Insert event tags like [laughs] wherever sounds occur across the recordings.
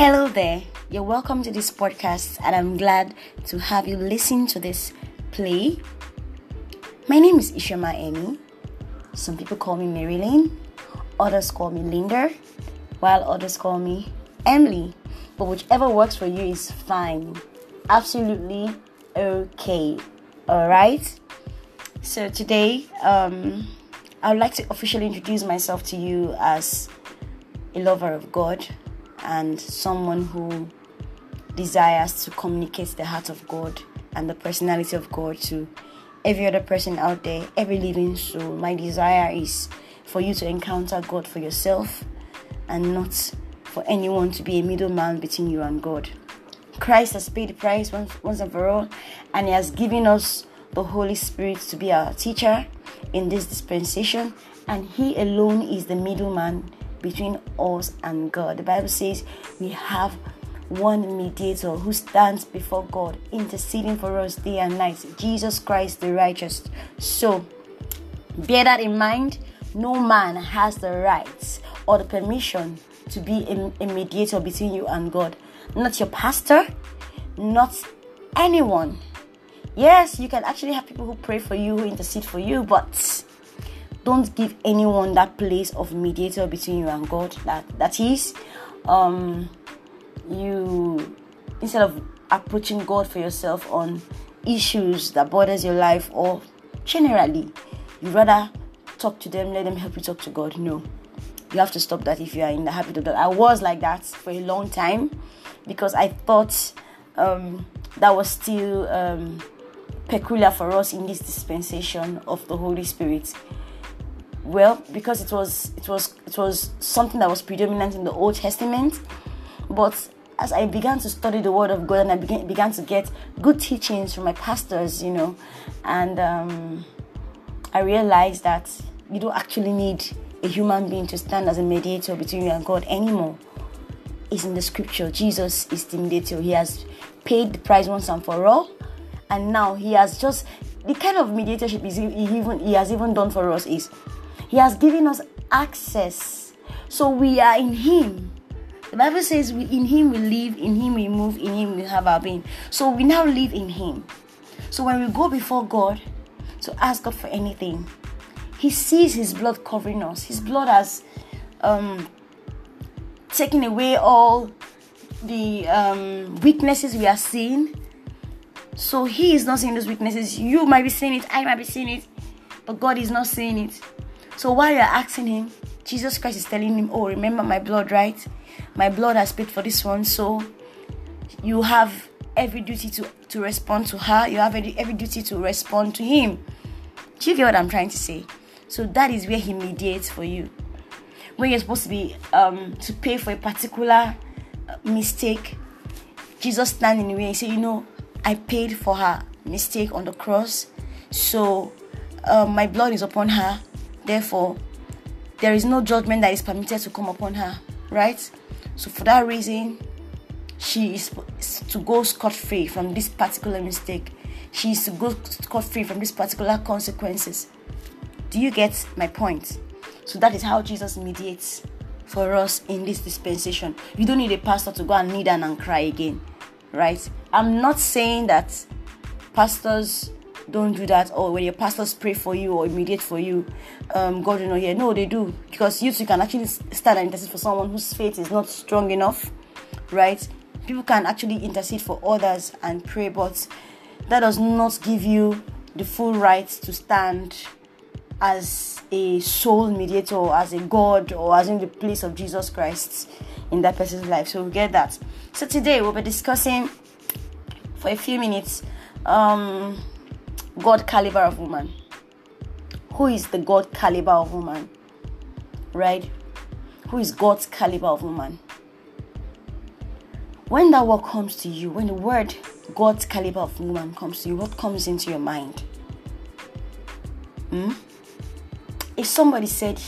Hello there. You're welcome to this podcast, and I'm glad to have you listen to this play. My name is Ishama Emi. Some people call me Marilyn, others call me Linda, while others call me Emily. But whichever works for you is fine. Absolutely okay. Alright? So today, um, I would like to officially introduce myself to you as a lover of God and someone who desires to communicate the heart of God and the personality of God to every other person out there, every living soul. My desire is for you to encounter God for yourself and not for anyone to be a middleman between you and God. Christ has paid the price once, once and for all, and He has given us the Holy Spirit to be our teacher in this dispensation, and He alone is the middleman between us and God. The Bible says we have one mediator who stands before God, interceding for us day and night Jesus Christ the righteous. So, bear that in mind. No man has the rights or the permission to be a, mediator between you and God. Not your pastor, not anyone. Yes, you can actually have people who pray for you, who intercede for you, but don't give anyone that place of mediator between you and God. That that is, um, you instead of approaching God for yourself on issues that bothers your life or generally, you rather talk to them, let them help you talk to God. No, you have to stop that if you are in the habit of that. I was like that for a long time because I thought um, that was still um, peculiar for us in this dispensation of the Holy Spirit well because it was it was it was something that was predominant in the old testament. But as i began to study the word of god and i began, began to get good teachings from my pastors you know and um, i realized that you don't actually need a human being to stand as a mediator between you and god anymore. It's in the scripture. Jesus is the mediator. He has paid the price once and for all. And now he has just the kind of mediatorship he even he has even done for us is he has given us access. So we are in Him. The Bible says we in Him we live, in Him we move, in Him we have our being. So we now live in Him. So when we go before God to ask God for anything, He sees His blood covering us. His blood has um, taken away all the um, weaknesses we are seeing. So He is not seeing those weaknesses. You might be seeing it, I might be seeing it, but God is not seeing it. So while you're asking him, Jesus Christ is telling him, Oh, remember my blood, right? My blood has paid for this one. So you have every duty to, to respond to her. You have every, every duty to respond to him. Do you get what I'm trying to say? So that is where he mediates for you. When you're supposed to be um, to pay for a particular uh, mistake, Jesus stands in the way and say, you know, I paid for her mistake on the cross, so um, my blood is upon her. Therefore, there is no judgment that is permitted to come upon her, right? So, for that reason, she is to go scot free from this particular mistake. She is to go scot free from these particular consequences. Do you get my point? So, that is how Jesus mediates for us in this dispensation. You don't need a pastor to go and kneel down and cry again, right? I'm not saying that pastors don't do that or when your pastors pray for you or mediate for you um, god will not hear. No they do. Because you too can actually stand and intercede for someone whose faith is not strong enough right? People can actually intercede for others and pray but that does not give you the full right to stand as a sole mediator or as a god or as in the place of jesus christ in that person's life. So we get that. So today we'll be discussing for a few minutes um God caliber of woman. Who is the God caliber of woman? Right? Who is God's caliber of woman? When that word comes to you, when the word God's caliber of woman comes to you, what comes into your mind? Hmm? If somebody said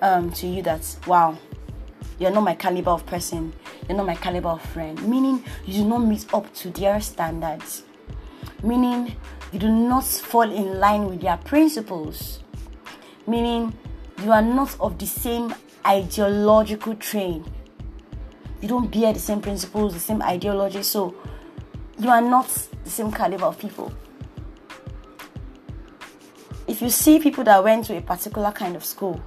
um, to you that, wow, you're not my caliber of person, you're not my caliber of friend, meaning you do not meet up to their standards, meaning you do not fall in line with their principles, meaning you are not of the same ideological train. you don't bear the same principles, the same ideology, so you are not the same caliber of people. If you see people that went to a particular kind of school,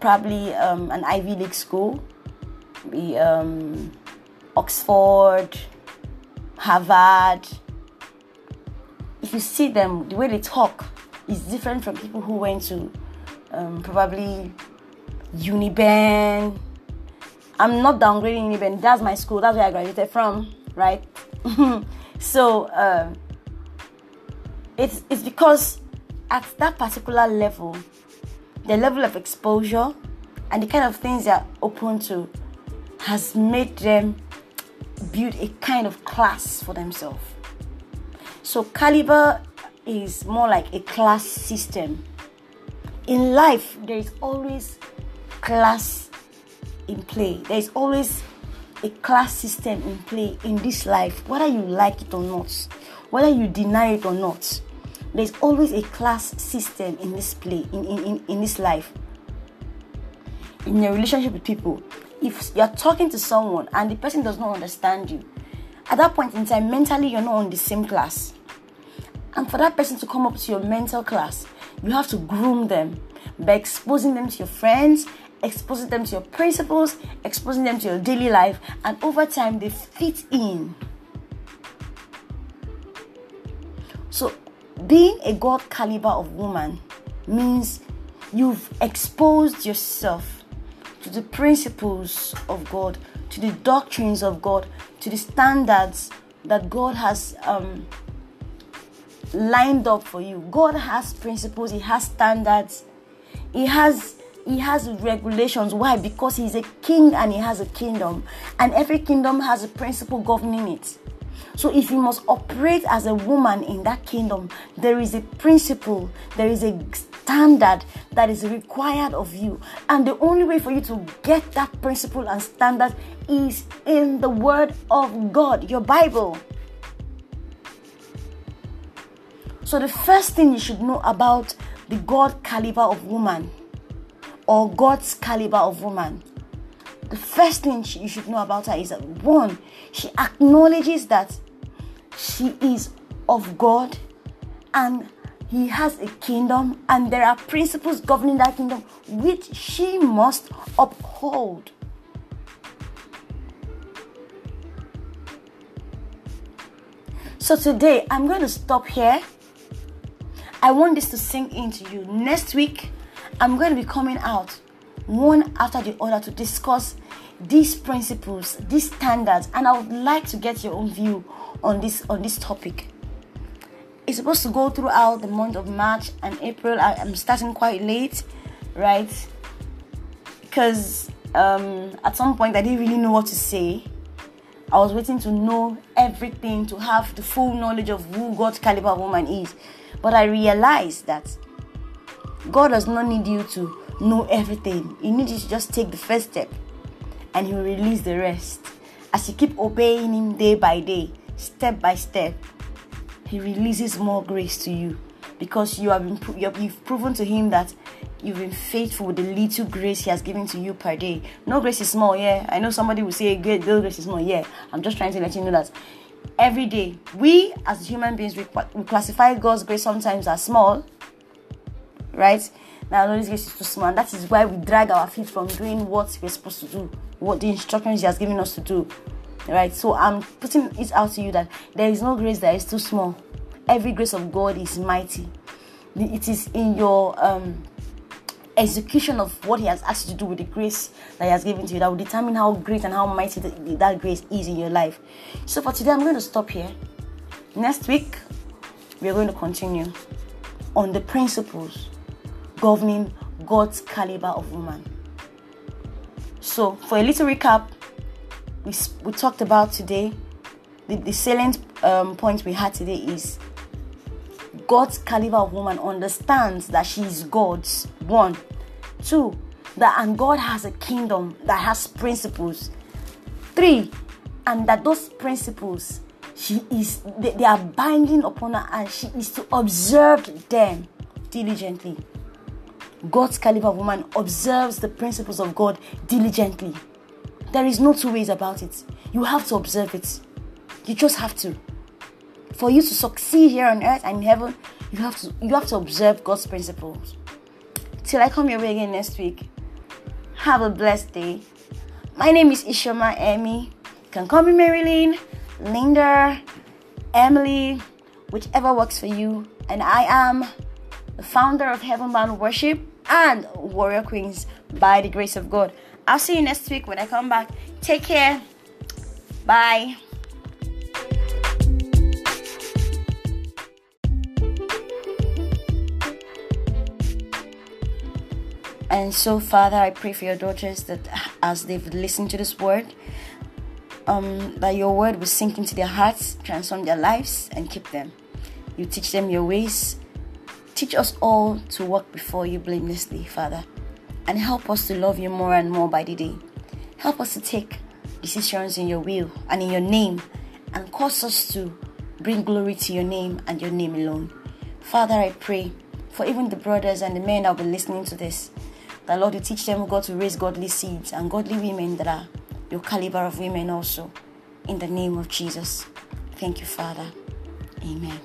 probably um, an Ivy League school, the um, Oxford, Harvard. You see them, the way they talk is different from people who went to um, probably Uniben. I'm not downgrading Uniben. That's my school. That's where I graduated from, right? [laughs] so uh, it's it's because at that particular level, the level of exposure and the kind of things they're open to has made them build a kind of class for themselves. So, caliber is more like a class system. In life, there is always class in play, there is always a class system in play in this life, whether you like it or not, whether you deny it or not. There's always a class system in this play, in, in, in, in this life. In your relationship with people, if you're talking to someone and the person does not understand you, at that point in time, mentally, you're not on the same class. And for that person to come up to your mental class, you have to groom them by exposing them to your friends, exposing them to your principles, exposing them to your daily life, and over time, they fit in. So, being a God caliber of woman means you've exposed yourself to the principles of God, to the doctrines of God, to the standards that God has um, lined up for you. God has principles, He has standards, He has He has regulations. Why? Because He's a king and He has a kingdom, and every kingdom has a principle governing it. So if you must operate as a woman in that kingdom, there is a principle, there is a standard that is required of you. And the only way for you to get that principle and standard is in the Word of God, your Bible. So, the first thing you should know about the God caliber of woman or God's caliber of woman, the first thing you should know about her is that one, she acknowledges that she is of God and he has a kingdom and there are principles governing that kingdom which she must uphold. So today I'm going to stop here. I want this to sink into you. Next week I'm going to be coming out one after the other to discuss these principles, these standards, and I would like to get your own view on this on this topic. It's supposed to go throughout the month of March and April. I, am starting quite late, right? Because um, at some point I didn't really know what to say. I was waiting to know everything, to have the full knowledge of who God's caliber woman is. But I realized that God does not need you to know everything. He needs you to just take the first step and He will release the rest. As you keep obeying Him day by day, step by step, He releases more grace to you because you have been you've proven to Him that you've been faithful with the little grace He has given to you per day. No grace is small, yeah. I know somebody will say, "Great, little grace is small." Yeah, I'm just trying to let you know that every day we as human beings we, we classify God's grace sometimes as small, right? Now, Lord, grace is too small, and that is why we drag our feet from doing what we're supposed to do, what the instructions He has given us to do right so i'm putting it out to you that there is no grace that is too small every grace of god is mighty. It is in your um, execution of what he has asked you to do with the grace that he has given to you that will determine how great and how mighty that grace is in your life. So for today i'm going to stop here. Next week we are going to continue on the principles governing god's caliber of woman. So for a little recap we, we talked about today, the, the salient um, point we had today is God's caliber of woman understands that she is God's. One. Two, that and God has a kingdom that has principles. Three, and that those principles she is they, they are binding upon her and she is to observe them diligently. God's caliber of woman observes the principles of God diligently. There is no two ways about it. You have to observe it. You just have to. For you to succeed here on earth and in heaven, you have to you have to observe God's principles. Till I come your way again next week. Have a blessed day. My name is Ishoma Emmy. You can call me Marilyn, Linda, Emily, whichever works for you. And I am the founder of Heaven Bound Worship and Warrior Queens by the grace of God. I'll see you next week when I come back. Take care. Bye. And so, Father, I pray for your daughters that as they've listened to this word, um, that your word will sink into their hearts, transform their lives, and keep them. You teach them your ways. Teach us all to walk before you blamelessly, Father, and help us to love you more and more by the day. Help us to take decisions in your will and in your name, and cause us to bring glory to your name and your name alone. Father, I pray for even the brothers and the men that will be listening to this that Lord, you teach them, God, to raise godly seeds and godly women that are your caliber of women also. In the name of Jesus. Thank you, Father. Amen.